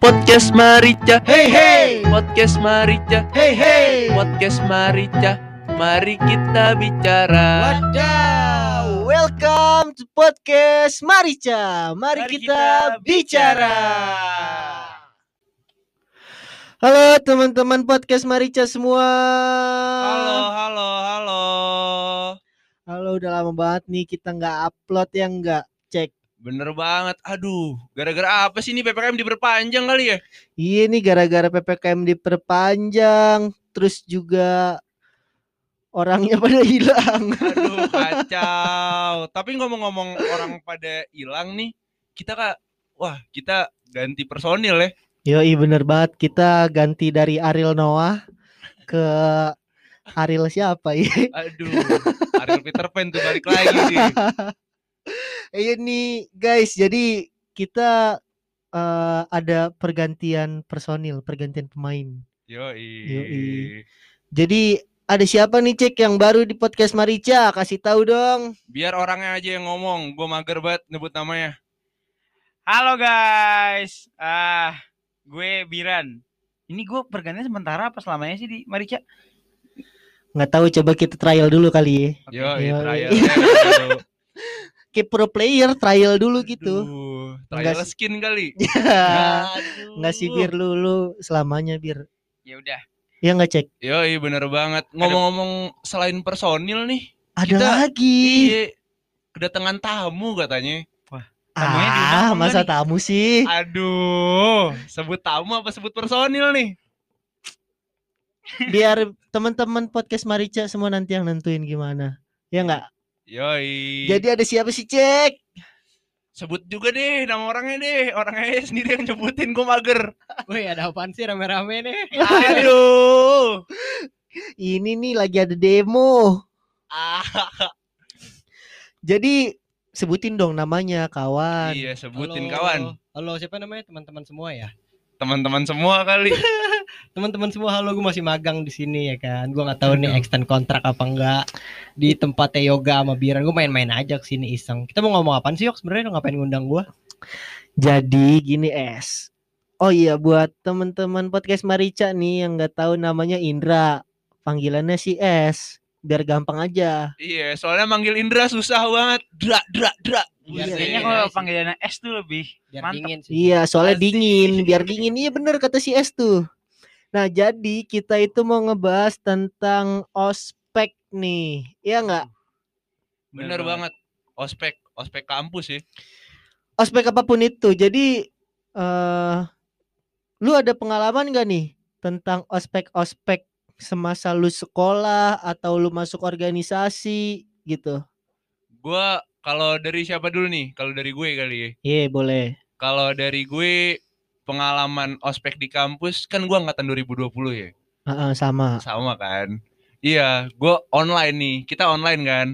Podcast Marica Hey hey, Podcast Marica hey hey. Podcast Marica Mari kita bicara Wadaw, welcome to podcast Marica. Mari, Mari kita, kita bicara. Halo teman-teman podcast Marica semua. Halo halo halo Halo, udah lama banget nih kita nggak upload ya nggak cek. Bener banget. Aduh Gara-gara apa sih ini PPKM diperpanjang kali ya? Iya nih gara-gara ppkm diperpanjang, terus juga orangnya pada hilang. Aduh kacau. Tapi ngomong-ngomong orang pada hilang nih Kita kak Wah kita ganti personil ya. Yoi bener banget. Kita ganti dari Ariel Noah ke Ariel siapa ya? Aduh Ariel Peter Pan tuh balik lagi nih Iya nih guys, jadi kita eh, ada pergantian personil, pergantian pemain. Yoi. Yoi. Jadi ada siapa nih cek yang baru di podcast Marica? Kasih tahu dong. Biar orangnya aja yang ngomong Gue mager banget nyebut namanya Halo guys, ah gue Biran. Ini gue pergantian sementara apa selamanya sih di Marica? Nggak tahu coba kita trial dulu kali ya. Yoi, Yoi. trial. Kayak pro player trial dulu gitu. Aduh, trial sih. skin kali. Nggak sih bir dulu selamanya bir. Ya udah. Ya nggak cek. Yoi, bener banget. Ngomong-ngomong selain personil nih, Ada Kita- lagi. iya, kedatangan tamu katanya. Tamunya diundang Ah, masa tamu sih? Aduh, sebut tamu apa sebut personil nih? Biar teman-teman podcast Marica semua nanti yang nentuin gimana. Ya nggak? Yoi. Jadi ada siapa sih cek? sebut juga deh nama orangnya deh. Orangnya sendiri yang nyebutin gue mager. Woi ada apaan sih rame-rame nih? Aduh. Ini nih lagi ada demo. Jadi sebutin dong namanya kawan. iya, sebutin Halo, kawan. Halo siapa namanya teman-teman semua ya? Teman-teman semua kali. Teman-teman semua halo gue masih magang di sini ya kan. Gue nggak tahu nih extend kontrak apa enggak di tempatnya yoga sama Biran. Gue main-main aja ke sini iseng. Kita mau ngomong apaan sih yok sebenarnya ngapain ngundang gue? Jadi gini es. Oh iya buat teman-teman podcast Marica nih yang nggak tahu namanya Indra, panggilannya si S. Biar gampang aja. Iya, soalnya manggil Indra susah banget. Dra dra dra. Iya, Iya, kalau panggilannya S tuh lebih Biar Mantap. dingin sih. Iya, soalnya Asik. dingin, biar dingin. Iya bener kata si S tuh. Nah, jadi kita itu mau ngebahas tentang ospek nih. Iya nggak? Bener banget. Ospek, ospek kampus ya. Ospek apa pun itu. Jadi eh lu ada pengalaman gak nih tentang ospek-ospek semasa lu sekolah atau lu masuk organisasi gitu? Gua kalau dari siapa dulu nih? Kalau dari gue kali ya. Iya, boleh. Kalau dari gue pengalaman ospek di kampus kan gua angkatan 2020 ya. Heeh, sama. Sama kan? Iya, gua online nih. Kita online kan.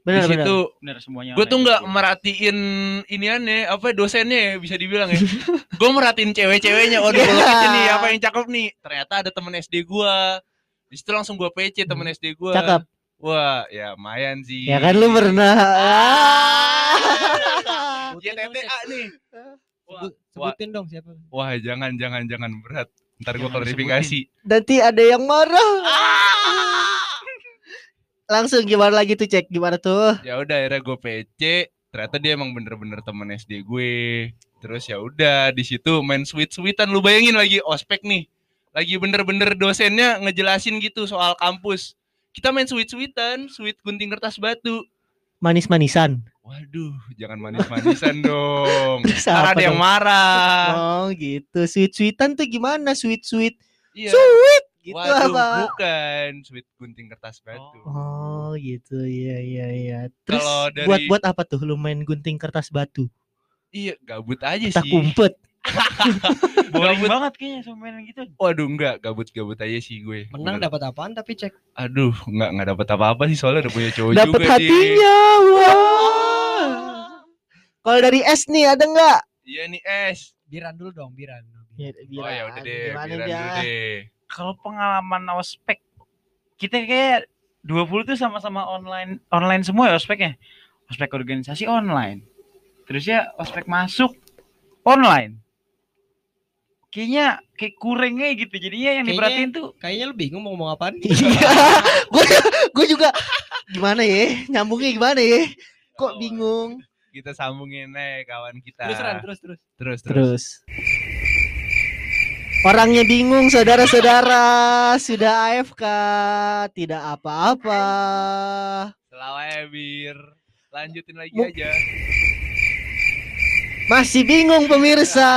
Benar di benar. situ bener semuanya. gue tuh nggak merhatiin iniannya apa dosennya ya bisa dibilang ya. gue merhatiin cewek-ceweknya. Waduh, kalau gitu nih apa yang cakep nih? Ternyata ada temen SD gua. Di situ langsung gua PC temen SD gua. Cakep. Wah, ya lumayan sih. Ya kan lu pernah. Ah. YTTA Cek. nih. Wah, Sebutin dong siapa? wah, jangan jangan jangan berat. Ntar gua Jangan klarifikasi. Nanti ada yang marah. Langsung gimana lagi tuh cek gimana tuh? Ya udah akhirnya gue PC, ternyata dia emang bener-bener temen SD gue. Terus ya udah di situ main sweet-sweetan lu bayangin lagi ospek nih. Lagi bener-bener dosennya ngejelasin gitu soal kampus. Kita main sweet-sweetan, sweet gunting kertas batu. Manis-manisan. Waduh, jangan manis-manisan dong. Ntar apa ada yang marah. Oh gitu. Sweet-sweetan tuh gimana? Sweet-sweet. Iya. Sweet gitu Waduh, apa? bukan sweet gunting kertas batu. Oh gitu. Iya iya iya. Terus Kalau dari- buat buat apa tuh lu main gunting kertas batu? Iya, gabut aja Tak sih. umpet. boring Gabut. banget kayaknya sama mainan gitu. Waduh, enggak, gabut-gabut aja sih gue. Menang dapat apaan tapi cek. Aduh, enggak enggak dapat apa-apa sih soalnya udah punya cowok Dapat juga nih. hatinya. Wah. Kalau dari S nih ada nggak? Iya nih es. Biran dulu dong, Biran. Ya, Oh ya udah deh, Gimana biaran dia? dulu deh. Kalau pengalaman ospek kita kayak 20 tuh sama-sama online online semua ya ospeknya. Ospek organisasi online. Terus ya ospek masuk online. kayaknya kayak kurangnya gitu. Jadinya yang Kayaknya- diperhatiin tuh Kayaknya lu bingung mau ngomong apaan. Iya. Gue gue juga gimana ya? Nyambungnya gimana ya? Kok bingung? Kita sambungin aja kawan kita. Terus Ran, terus terus. terus, terus. Terus Orangnya bingung saudara-saudara Sudah AFK Tidak apa-apa Selalu ya bir. Lanjutin lagi Mu- aja. Masih bingung pemirsa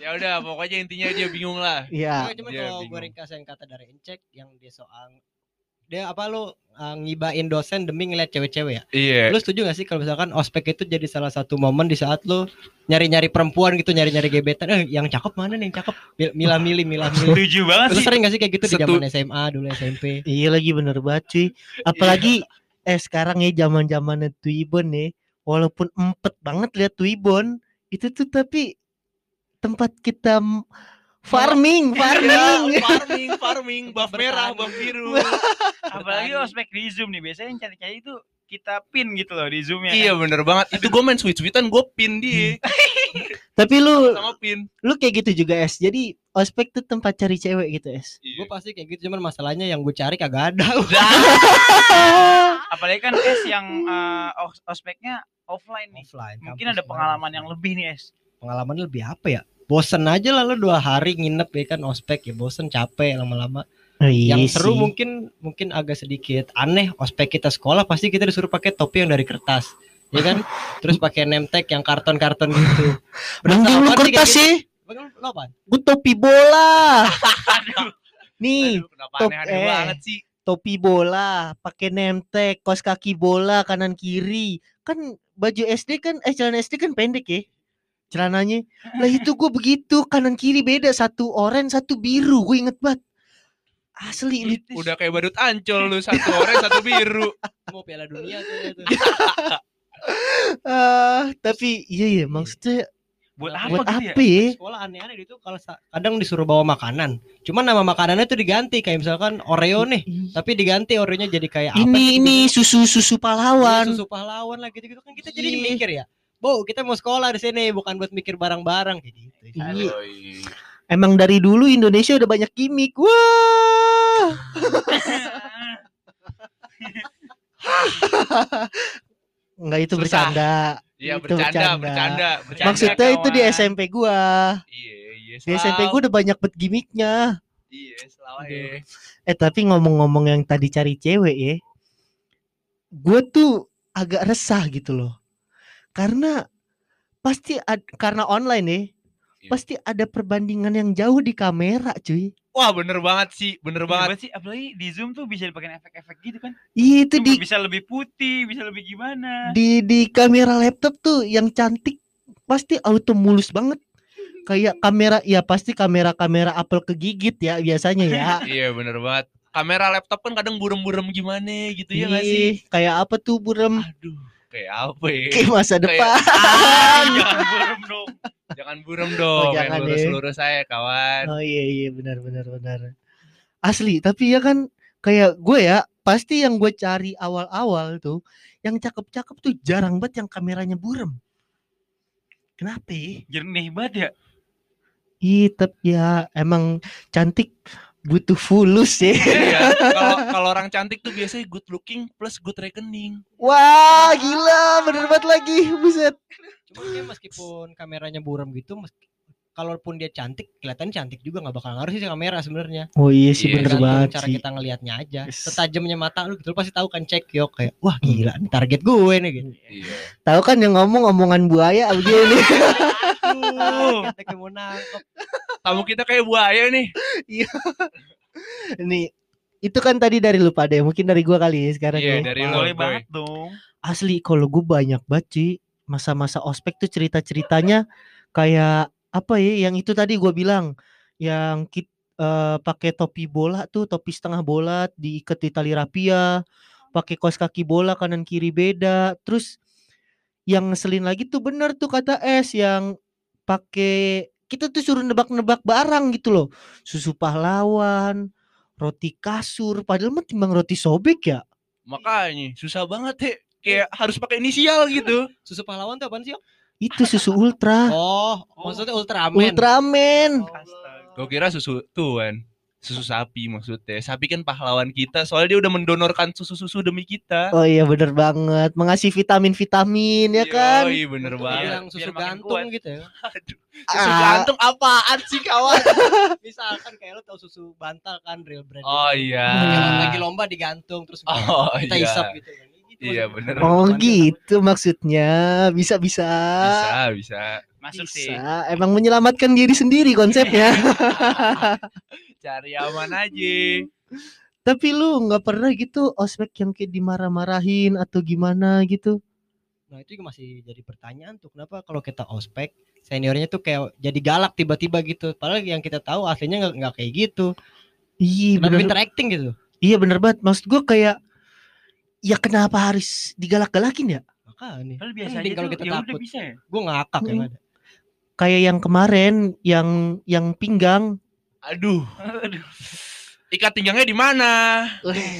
Ya udah, pokoknya intinya dia bingung lah. Ya cuman dia kalau gue bingung. ringkas yang kata dari Encek yang dia soal dia apa lu uh, ngibain dosen demi ngeliat cewek-cewek ya? Iya. Lu setuju gak sih kalau misalkan ospek itu jadi salah satu momen di saat lu nyari-nyari perempuan gitu, nyari-nyari gebetan, eh yang cakep mana nih yang cakep? Mil- Milah-milih, milah-milih. setuju banget Lu sih. sering gak sih kayak gitu di Setu- zaman SMA dulu SMP? Iya lagi bener banget cuy Apalagi Eh sekarang ya zaman zamannya Twibbon nih Walaupun empet banget lihat Twibbon Itu tuh tapi Tempat kita Farming Farming Iya, farming, farming, buff merah, buff biru. Apalagi ospek di Zoom nih. Biasanya yang cari-cari itu kita pin gitu loh di Zoom ya. iya bener banget. Itu gue main switch-switchan, gue pin dia Tapi lu sama pin. Lu kayak gitu juga Es Jadi ospek tuh tempat cari cewek gitu Es Gue pasti kayak gitu, cuman masalahnya yang gue cari kagak ada. Apalagi kan es yang eh, os- ospeknya offline nih. Offline. Mungkin ada pengalaman yang lebih nih es. pengalaman lebih apa ya? Bosen aja lah lu dua hari nginep ya kan ospek ya bosen capek lama-lama. Oh, iya yang seru sih. mungkin mungkin agak sedikit aneh ospek kita sekolah pasti kita disuruh pakai topi yang dari kertas ya kan terus pakai name tag yang karton-karton gitu apaan sih kayak kertas gitu? sih lo? Gue topi bola Nih Aduh, kenapa top aneh-aneh eh. banget sih? topi bola, pakai nemtek, kos kaki bola kanan kiri. Kan baju SD kan eh celana SD kan pendek ya. Celananya. Lah itu gue begitu, kanan kiri beda, satu oranye, satu biru. Gue inget banget. Asli lu. Udah kayak badut ancol lu satu oranye satu biru. mau piala dunia tuh, tuh. Ah, tapi iya iya maksudnya Buat Nah, apa buat gitu ya? apa ya? sekolah aneh-aneh gitu kalau kadang disuruh bawa makanan cuman nama makanannya tuh diganti kayak misalkan Oreo nih tapi diganti Oreonya jadi kayak apa Ini sih ini gitu. susu susu Iya, pahlawan. susu pahlawan lah gitu-gitu kan kita jadi Iya. mikir ya Bu, kita mau sekolah di sini bukan buat mikir barang-barang kayak gitu. Iya. Emang dari dulu Indonesia udah banyak gimmick. Wah. Enggak itu Susah. bercanda. Iya Itu bercanda, bercanda. bercanda, bercanda. Maksudnya itu di kawan. SMP gua. Iya, iya. Di SMP gua udah banyak bet gimmicknya. Iya, selalu ya. Eh tapi ngomong-ngomong yang tadi cari cewek ya. Gue tuh agak resah gitu loh. Karena pasti ad- karena online ya. Iya. Pasti ada perbandingan yang jauh di kamera cuy. Wah, bener banget sih, bener Iya banget. banget sih, apalagi di Zoom tuh bisa dipakai efek-efek gitu kan. Iya itu Cuma di bisa lebih putih, bisa lebih gimana. di di kamera laptop tuh yang cantik pasti auto mulus banget. Kayak kamera ya pasti kamera-kamera Apple kegigit ya biasanya ya. Iya, bener banget. Kamera laptop kan kadang burem-burem gimana gitu ya gak sih? Ih, Kayak apa tuh burem? Aduh, kayak apa ya? Kayak masa Kayak- depan. Ah, jangan burem dong. Jangan burem dong, Oh, jangan ya. lurus-lurus saya kawan. Oh iya iya benar benar benar. Asli, tapi ya kan kayak gue ya, pasti yang gue cari awal-awal tuh yang cakep-cakep tuh jarang banget yang kameranya burem. Kenapa ya? Jernih banget ya. Ih, tapi ya emang cantik butuh fulus ya. Iya, kalau kalau orang cantik tuh biasanya good looking plus good reckoning. Wah, gila, bener banget lagi, buset. Cuman dia meskipun kameranya buram gitu meski, kalaupun dia cantik kelihatan cantik juga nggak bakal ngaruh sih si kamera sebenarnya. Oh iya sih Iya, bener banget cara sih. kita ngelihatnya aja. Yes. Setajamnya mata lu gitu lu pasti tahu kan cek yo kayak wah gila nih target gue nih gitu. Iya. Tahu kan yang ngomong omongan buaya begini. Aduh. Kita kayak mau nangkep. Tamu kita kayak buaya nih. Nih, itu kan tadi dari lu pada, mungkin dari gua kali ya sekarang Iya, ya. dari lu. Boleh banget dong. asli kalau gue banyak banget cuy masa-masa ospek tuh cerita-ceritanya kayak apa ya yang itu tadi gue bilang yang kit eh, pakai topi bola tuh topi setengah bola diikat di tali rapia pakai kaos kaki bola kanan kiri beda terus yang ngeselin lagi tuh bener tuh kata S yang pakai kita tuh suruh nebak-nebak barang gitu loh susu pahlawan roti kasur padahal mah timbang roti sobek ya Makanya susah banget ya. Kayak harus pakai inisial gitu. Susu pahlawan tuh apaan sih? Itu susu ultra. Oh, maksudnya Ultraman. Ultraman. Astaga. Gue kira susu tuan, susu sapi maksudnya. Sapi kan pahlawan kita, soalnya dia udah mendonorkan susu-susu demi kita. Oh iya bener banget. Mengasih vitamin-vitamin ya kan. Iya bener Itu banget. bilang susu biar gantung gitu ya. Aduh, susu Ah. gantung apaan sih kawan? Misalkan kayak lo tau susu bantal kan real brand. Oh gitu. iya. Yang lagi lomba digantung terus Oh kita iya. hisap gitu kan. Gitu Iya, bener. Oh gitu maksudnya. Bisa bisa. Bisa, bisa. Masuk sih. Bisa. Emang menyelamatkan diri sendiri konsepnya. Cari aman aja. Tapi lu nggak pernah gitu ospek yang kayak dimarah-marahin atau gimana gitu? Nah itu juga masih jadi pertanyaan tuh kenapa kalau kita ospek seniornya tuh kayak jadi galak tiba-tiba gitu. Padahal yang kita tahu aslinya nggak kayak gitu. Iya Kenapa bener. pinter acting gitu? Iya bener banget. Maksud gua kayak ya kenapa harus digalak-galakin ya? Makanya. Kalau biasa Mending aja kalau kita ya takut. bisa ya. Gue ngakak Hmm. yang ada. Kayak yang kemarin yang yang pinggang. Aduh, Aduh. ikat pinggangnya di mana?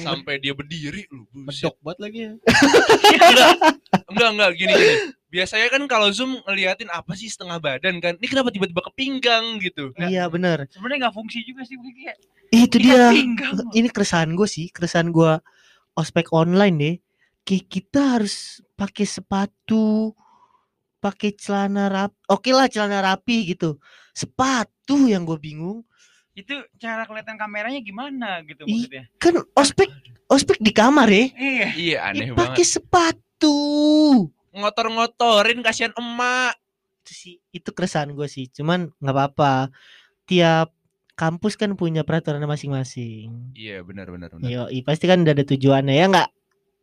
Sampai dia berdiri lu. Bedok banget lagi ya. enggak, enggak, enggak gini gini. Biasanya kan kalau Zoom ngeliatin apa sih setengah badan kan. Ini kenapa tiba-tiba ke pinggang gitu? Iya bener. Sebenarnya nggak fungsi juga sih ya. Itu dia. pinggang. Ini keresahan gue sih, keresahan gue ospek online deh. Kayak kita harus pakai sepatu, pakai celana rap. Oke lah celana rapi gitu. Sepatu yang gue bingung. Itu cara kelihatan kameranya gimana gitu maksudnya. Kan ospek ospek di kamar ya. Iya. Iya aneh Eh, banget. pakai sepatu. Ngotor-ngotorin kasihan emak. Itu sih itu keresahan gue sih. Cuman nggak apa-apa. Tiap kampus kan punya peraturan masing-masing. Iya benar benar benar. Yo, pasti kan udah ada tujuannya ya nggak?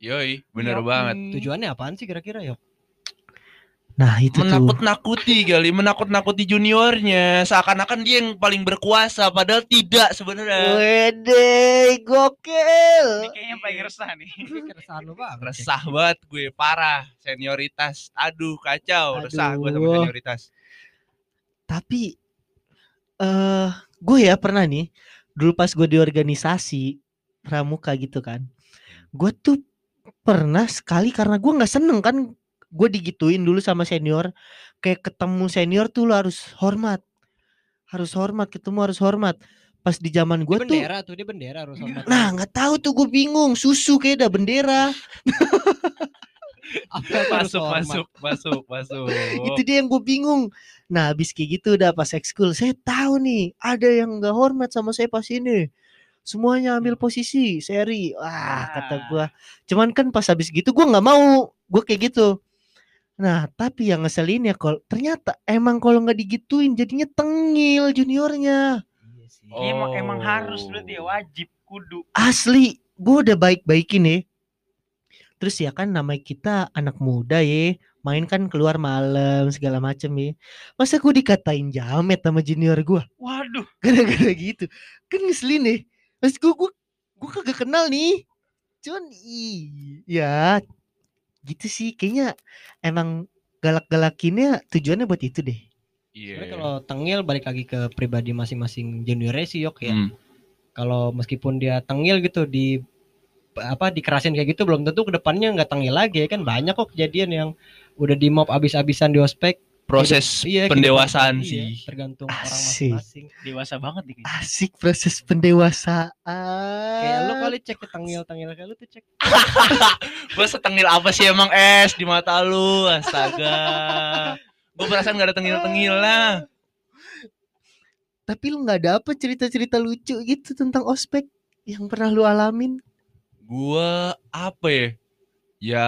Yoi, benar Yoi. banget. Tujuannya apaan sih kira-kira ya? Nah itu tuh. Menakut-nakuti kali, menakut-nakuti juniornya. Seakan-akan dia yang paling berkuasa, padahal tidak sebenarnya. Wede, gokil. Ini kayaknya paling resah nih. Keresahan lu banget. Resah banget gue, parah. Senioritas, aduh kacau. Resah gue sama Aduh. senioritas. Tapi eh gue ya pernah nih dulu pas gue di organisasi pramuka gitu kan. Gue tuh pernah sekali karena gue nggak seneng kan gue digituin dulu sama senior kayak ketemu senior tuh lo harus hormat harus hormat ketemu harus hormat. Pas di zaman gue tuh bendera tuh, dia bendera harus hormat. nah nggak tahu tuh gue bingung susu kayak ada bendera. Masuk, masuk, masuk, masuk. itu dia yang gue bingung. Nah habis kayak gitu udah pas ekskul saya tahu nih ada yang nggak hormat sama saya pas ini. Semuanya ambil posisi seri. Wah kata Ah. gua cuman kan pas habis gitu gua nggak mau gue kayak gitu nah tapi yang ngeselin ya kalau ternyata emang kalau nggak digituin jadinya tengil juniornya Iya sih. Oh. Emang emang harus berarti ya wajib kudu. asli gue udah baik-baikin nih terus ya kan namanya kita anak muda ya main kan keluar malam segala macem ya masa gue dikatain jamet sama junior gue Waduh. gara-gara gitu kan ngeselin nih mas gue gue gue kagak kenal nih cuman iya gitu sih kayaknya emang galak-galakinnya tujuannya buat itu deh Iya. Sebenarnya kalau tengil balik lagi ke pribadi masing-masing sih yok ya. Hmm. Kalau meskipun dia tengil gitu di apa dikerasin kayak gitu belum tentu ke depannya nggak tengil lagi ya kan banyak kok kejadian yang udah di mob abis-abisan di ospek Proses Iya, pendewasaan sih. iya, tergantung orang Asik. masing-masing Dewasa banget nih. kayaknya. asik proses pendewasaan kayak lu kali cek ke tengil-tengil kayak lu tuh cek Gue setengil apa sih emang es di mata lu? Astaga. Gue perasaan gak ada tengil-tengil lah. tapi lu nggak dapet cerita-cerita lucu gitu tentang ospek yang pernah lu alamin Gua apa ya? Ya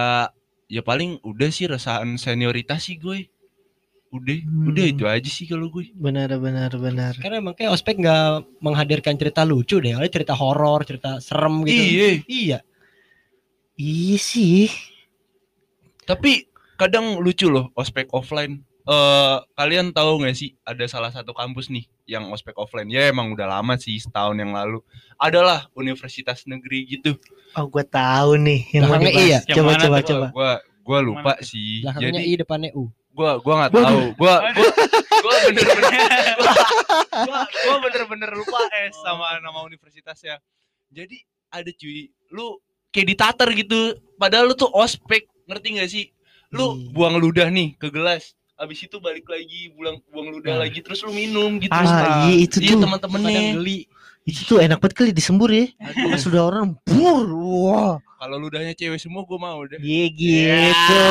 ya paling udah sih resahan senioritas sih gue. Udah, Hmm. udah itu aja sih kalau gue. benar benar benar karena emang kayak ospek nggak menghadirkan cerita lucu deh oleh cerita horor cerita serem gitu Iya, iya iya sih tapi kadang lucu loh ospek offline. Eh kalian tahu nggak sih ada salah satu kampus nih yang ospek offline ya emang udah lama sih setahun yang lalu adalah universitas negeri gitu oh gue tahu nih yang iya. Yang coba mana coba tuh? coba gua gua lupa Mana? sih belakangnya jadi i depannya u gua gua nggak tahu gua gua gua bener-bener gua, gua, gua bener-bener lupa es sama nama universitasnya jadi ada cuy lu kayak ditater gitu padahal lu tuh ospek ngerti gak sih lu Hmm. buang ludah nih ke gelas abis itu balik lagi buang buang ludah Nah. lagi terus lu minum gitu Ah, iya itu iya tuh. teman-temannya geli. Itu tuh enak banget kali disembur ya. Pas sudah orang bur. Wah. Kalau ludahnya cewek semua gue mau deh Iya gitu.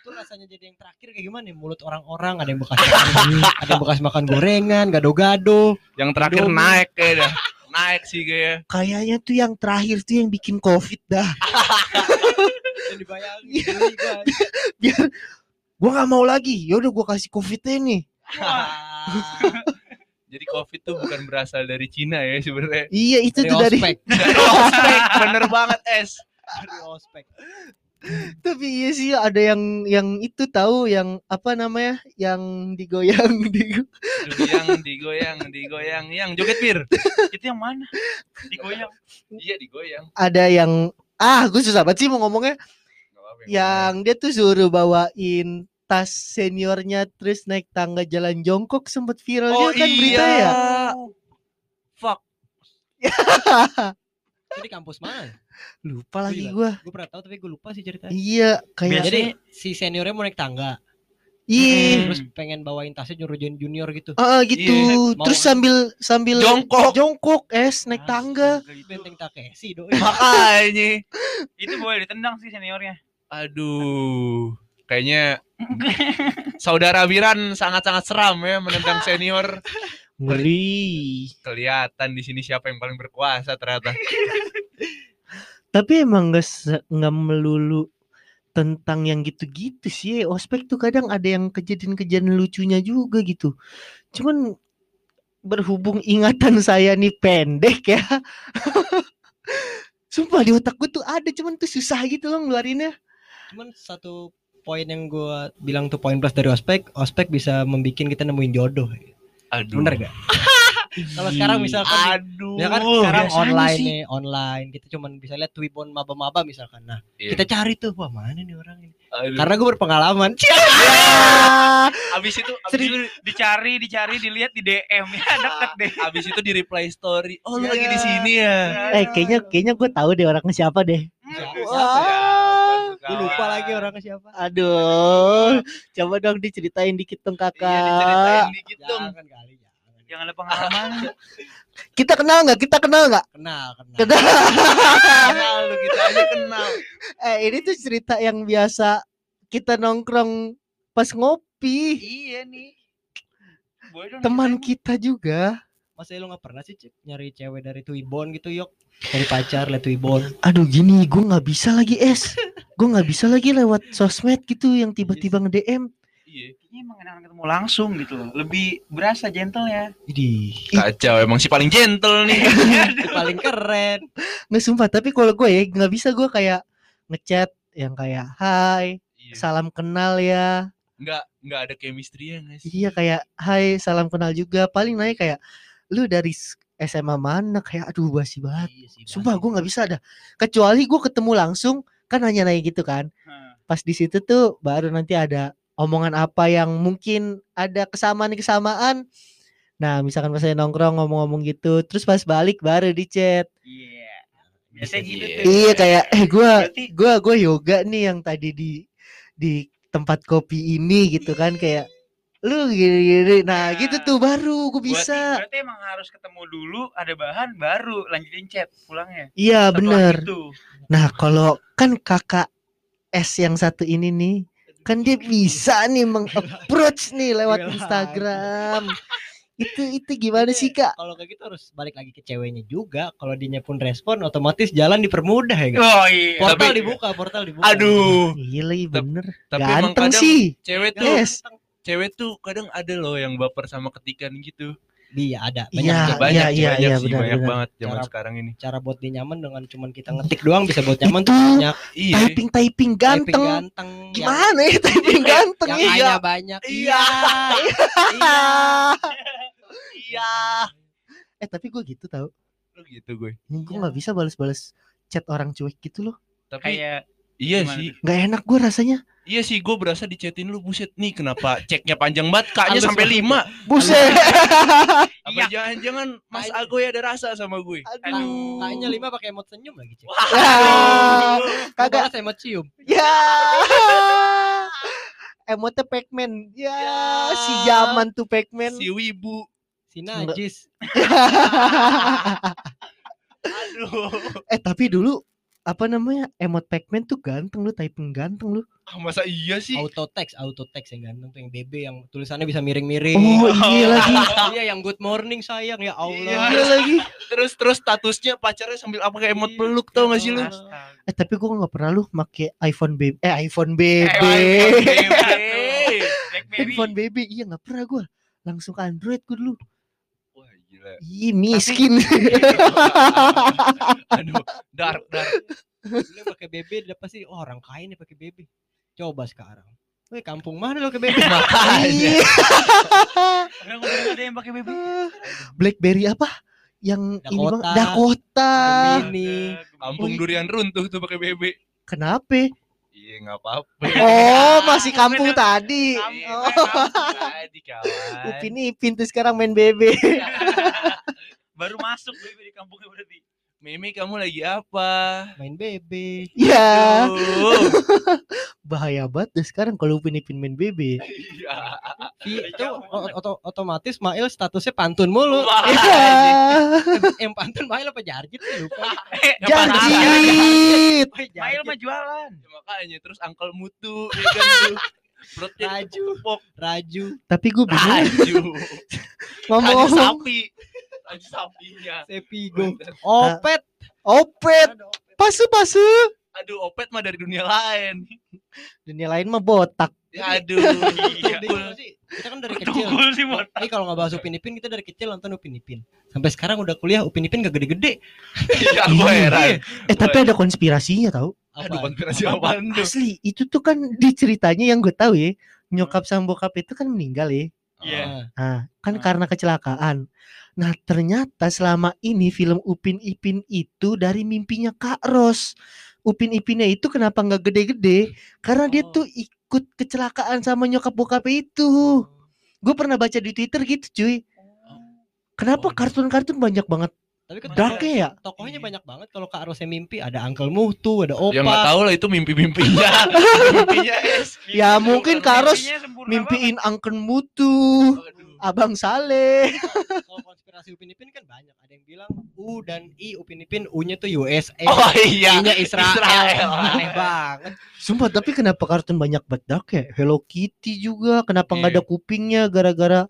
Itu rasanya jadi yang terakhir kayak gimana nih? Mulut orang-orang ada yang bekas makan, ada yang bekas makan gorengan, gado-gado. yang terakhir Indomie. naik kayak dah naik sih kayak Kayaknya tuh yang terakhir tuh yang bikin covid dah. Yang dibayangin gua. Biar gua nggak mau lagi. Ya udah gua kasih covidnya nih. jadi covid tuh bukan berasal dari Cina ya sebenarnya Iya itu Dari tuh dari. ospek, dari ospek bener banget es dari ospek. Tapi iya sih ada yang yang itu tahu yang apa namanya yang digoyang digo- digoyang digoyang digoyang yang joget bir Itu yang mana? Digoyang. iya digoyang ada yang ah gue susah banget sih mau ngomongnya yang dia tuh suruh bawain tas seniornya terus naik tangga jalan jongkok sempet viral oh juga kan iya berita ya fuck Itu di kampus mana? lupa lagi Gila. gua Gue pernah tahu tapi gue lupa sih ceritanya. iya kayak Jadi si seniornya mau naik tangga, iya terus pengen bawain tasnya nyuruh join junior gitu. Ah, gitu Iya, terus sambil sambil Jongkok. jongkok es naik tangga Astaga, itu, Benteng Takeshi doi. makanya itu boleh ditendang sih seniornya. aduh kayaknya saudara Biran sangat-sangat seram ya menendang senior. Ngeri. Kelihatan di sini siapa yang paling berkuasa ternyata. Tapi emang nggak nggak melulu tentang yang gitu-gitu sih. Ospek tuh kadang ada yang kejadian-kejadian lucunya juga gitu. Cuman berhubung ingatan saya nih pendek ya. Sumpah di otak gue tuh ada cuman tuh susah gitu loh ngeluarinnya. Cuman satu poin yang gue bilang tuh poin plus dari ospek, ospek bisa membuat kita nemuin jodoh. aduh Bener gak? Kalau sekarang misalkan aduh Ya kan sekarang biasanya online sih. nih, online. Kita cuman bisa lihat Twibbon maba-maba misalkan. Nah, Iya. kita cari tuh, wah mana nih orang ini? Aduh. Karena gue berpengalaman. abis itu abis Serius, dicari, dicari, dilihat di DM ya deket deh. abis itu di reply story oh lu Iya. lagi di sini ya eh kayaknya kayaknya gue tahu deh orangnya siapa deh Wah. Gue lupa lagi orangnya siapa. aduh coba dong diceritain dikit dong iya kakak diceritain dikit dong Jangan kali, jangan. Jangan ada pengalaman. kita kenal nggak kita kenal nggak Kenal, kenal. kenal kenal lu kita aja kenal eh ini tuh cerita yang biasa kita nongkrong pas ngopi iya nih. Boleh teman kita juga Masa lu gak pernah sih nyari cewek dari Twibbon gitu yuk? Dari pacar liat Twibbon. aduh gini gue nggak bisa lagi es gue nggak bisa lagi lewat sosmed gitu yang tiba-tiba nge DM iya. Kayaknya emang enak ketemu langsung gitu loh. Lebih berasa gentle ya. Idih, kacau emang si paling gentle nih. Itu paling keren. nggak sumpah tapi kalau gue ya nggak bisa gue kayak ngechat yang kayak hai Iya. salam kenal ya. Nggak nggak ada chemistry ya nggak sih? Iya kayak hai salam kenal juga. Paling naik kayak lu dari s- SMA mana? Kayak aduh basi banget. Iya sih, sumpah gue nggak bisa ada kecuali gue ketemu langsung kan hanya nanya gitu kan pas di situ tuh baru nanti ada omongan apa yang mungkin ada kesamaan kesamaan nah misalkan pas saya nongkrong ngomong-ngomong gitu terus pas balik baru di chat Iya. Biasanya gitu Iya. tuh. iya kayak eh gue Berarti gue gue yoga nih yang tadi di di tempat kopi ini gitu kan kayak lu gini-gini nah Nah, gitu tuh baru gue berarti, bisa berarti emang harus ketemu dulu, ada bahan baru lanjutin chat pulangnya. iya bener Itu. Nah kalau kan kakak S yang satu ini nih kan dia bisa nih meng-approach nih lewat Gila. Instagram itu itu gimana sih kak Kalau kayak gitu harus balik lagi ke ceweknya juga. Kalau dinya pun respon, otomatis jalan dipermudah ya. Gak? Oh iya. Portal Tapi- dibuka, portal dibuka. aduh iya lagi Tep- bener tapi emang ganteng kadang sih cewek tuh Yes. cewek tuh kadang ada loh yang baper sama ketikan gitu Iya ada. Banyak Iya, aja. banyak iya, sih, iya, banyak iya, sih benar, banyak benar. banget zaman Cara- sekarang ini Cara buat dia nyaman dengan cuman kita ngetik doang bisa buat nyaman tuh banyak. iya typing typing Typing ganteng ganteng. gimana ya typing ganteng Yang, ya hanya banyak. Iya. iya iya eh tapi gue gitu tau lu gitu gue gue Iya. nggak bisa balas-balas chat orang cuek gitu loh tapi Kayak iya gimana sih nggak enak gue rasanya iya sih gue berasa dicetin lu buset nih kenapa ceknya panjang banget kaknya sampai lima buset apa Iya. jangan-jangan Mas Agoy ada rasa sama gue aduh Kayaknya lima pakai emot senyum lagi cek. ya Kagak kagak emot cium. ya emotnya Pac-Man. Ya, Ya. si zaman tuh Pac-Man. Si wibu. Si najis. Aduh. eh, tapi dulu apa namanya? Emot Pac-Man tuh ganteng lu, typing ganteng lu. Ah, masa iya sih? Auto text, auto text yang ganteng tuh yang BB yang tulisannya bisa miring-miring. Oh, iya lagi. iya yang good morning sayang ya Allah. Iya lagi. Terus terus statusnya pacarnya sambil apa kayak emot peluk tau gak sih lu? Eh, tapi gua nggak pernah lu make iPhone baby. Eh, iPhone baby. Eh, iPhone BB. Iya nggak pernah gua. Langsung Android gua dulu. Gila. Ih, miskin. Aduh, dark dark. Dulu pakai BB udah pasti oh, orang kaya nih pakai BB. Coba sekarang. Woi, kampung mana lo ke BB? Iya. Udah ngomong ada yang pakai BB. Blackberry apa? Yang ini bang Dakota. Dakota. Ini Kampung durian runtuh tuh pakai BB. Kenapa? Iya nggak apa-apa. Oh, masih kampung tadi. Kampung, Oh, kampung. Tadi kawan. Upin Ipin tuh sekarang main BB. Baru masuk BB di kampungnya berarti. Mimi kamu lagi apa? main BB. Ya, Aduh. bahaya banget deh sekarang kalau Upin Ipin main BB. Iya. Itu otomatis Mail statusnya pantun mulu. Wah, Ya, yang pantun Mail apa Jarjit lupa. Jarjit. Oh, Mail mah Jarjit. jualan. Ya, makanya terus Uncle Mutu ya kan. Perutnya Raju. Raju. Tapi gue bingung Raju. Raju ngomong-ngomong. sapi. Raju sapinya. Sepigo. Opet. Opet, pasu pasu. Aduh, Opet mah dari dunia lain. Dunia lain mah botak. Ya, aduh. Iya. Kita kan dari kecil. Sih mau. Ini kalau nggak bahas Upin Ipin kita dari kecil nonton Upin Ipin. Sampai sekarang udah kuliah Upin Ipin gak gede-gede. Ya, gue heran. Eh tapi ada konspirasinya tahu? Aduh, Apa? konspirasi apaan tuh? Asli, itu tuh kan di ceritanya yang gue tahu ya, nyokap sama bokap itu kan meninggal ya. Iya. Ah, Nah, kan Ah. karena kecelakaan. Nah, ternyata selama ini film Upin Ipin itu dari mimpinya Kak Ros. Upin Ipinnya itu kenapa nggak gede-gede? Karena dia Oh. tuh ikut kecelakaan sama nyokap bokap itu. Gue pernah baca di Twitter gitu, cuy. Kenapa Oh. kartun-kartun banyak banget Tapi kan darknya ya? tokohnya Iya. banyak banget kalau Kak Rosnya mimpi ada Uncle Muhtu, ada Opa. Ya nggak tahu lah itu mimpi-mimpinya. mimpinya es. Ya, mungkin Kak Ros Mimpinya sempurna Mimpiin Angken Mutu, Aduh. Abang Saleh. Kalau konspirasi Upin Ipin kan banyak. Ada yang bilang U dan I Upin Ipin U-nya tuh USA. Oh iya. I-nya Israel. Israel. Aneh banget. Sumpah tapi kenapa kartun banyak banget dark ya? Hello Kitty juga kenapa nggak Iya. ada kupingnya gara-gara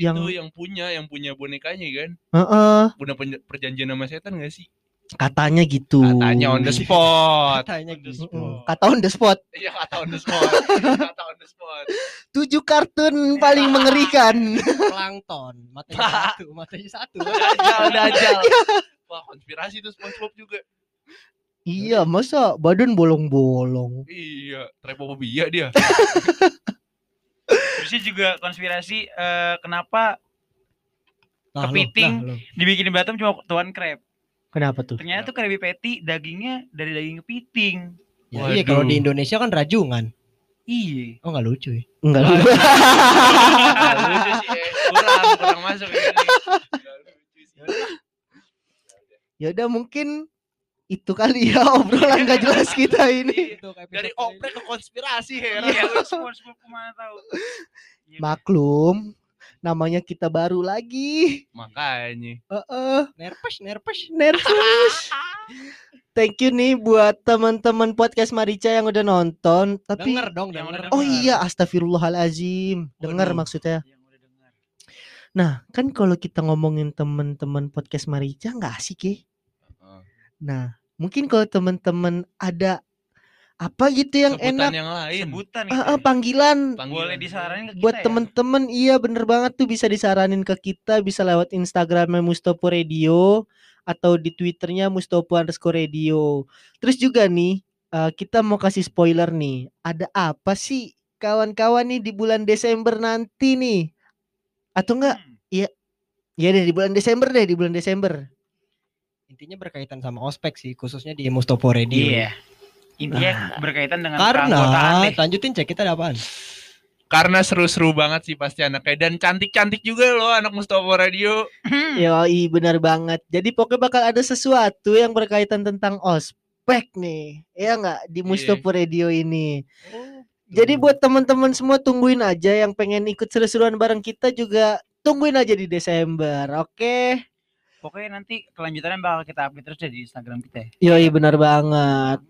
yang Itu yang punya, yang punya bonekanya kan. Heeh, Punya pen- perjanjian sama setan gak sih? katanya gitu. Katanya on the spot. Katanya On the gitu. Mm, Kata on the spot. Iya kata on the spot. Kata on the spot. Tujuh kartun paling mengerikan. Plankton. Matanya satu. Matanya satu. Dajjal, dajjal. Wah konspirasi tuh SpongeBob juga. iya, masa badan bolong-bolong. Iya, trepofobia dia. Terusnya juga konspirasi eh, kenapa Nah, Kepiting. nah, dibikin Batam cuma tuan krab. Kenapa tuh? Ternyata tuh Krabby Patty dagingnya dari daging kepiting. Ya, iya kalau di Indonesia kan rajungan. Iya. Oh nggak lucu ya. Enggak. Nggak lucu sih, eh. kurang, kurang masuk lucu ya udah mungkin itu kali ya obrolan gak jelas kita ini. Dari oprek ke konspirasi heran. SpongeBob ke mana tahu. Iya. Maklum, namanya kita baru lagi. Makanya. Heeh. nerpes nerpes. Nervous. Thank you nih buat teman-teman podcast Marica yang udah nonton. Tapi Denger dong denger. oh iya, astagfirullahalazim. Dengar maksudnya. Yang udah dengar. Nah, kan kalau kita ngomongin teman-teman podcast Marica nggak asik ya. Heeh. Nah, mungkin kalau teman-teman ada apa gitu yang Sebutan enak, yang lain. Sebutan gitu. ah, ya. panggilan Panggilan. Boleh disaranin ke kita buat ya? temen-temen iya bener banget tuh bisa disaranin ke kita bisa lewat Instagramnya Mustopo Radio atau di Twitternya Mustopo underscore Radio terus juga nih eh, kita mau kasih spoiler nih ada apa sih kawan-kawan nih di bulan Desember nanti nih atau enggak Hmm. ya deh di bulan Desember deh di bulan Desember Intinya berkaitan sama ospek sih, khususnya di Mustopo Radio. Iya. Intinya berkaitan dengan Karena lanjutin cek kita ada apaan? Karena seru-seru banget sih pasti anaknya dan cantik-cantik juga loh anak Mustafa Radio. Yoi benar banget jadi pokoknya bakal ada sesuatu yang berkaitan tentang ospek nih ya nggak di Iya. Mustopo Radio ini Jadi buat teman-teman semua tungguin aja yang pengen ikut seru-seruan bareng kita juga tungguin aja di Desember. Oke. Pokoknya nanti kelanjutannya bakal kita update terus deh di Instagram kita ya. Yoi benar banget.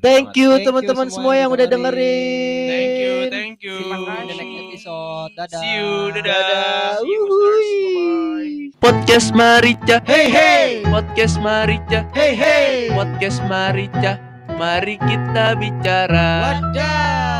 Thank you Thank you teman-teman semua semua yang udah dengerin. Thank you, thank you. See you the next episode. Dadah. See you, dadah. Dadah. See you. Podcast Marica. Hey hey. Podcast Marica. Hey hey. Podcast Marica. Mari kita bicara. Wadah.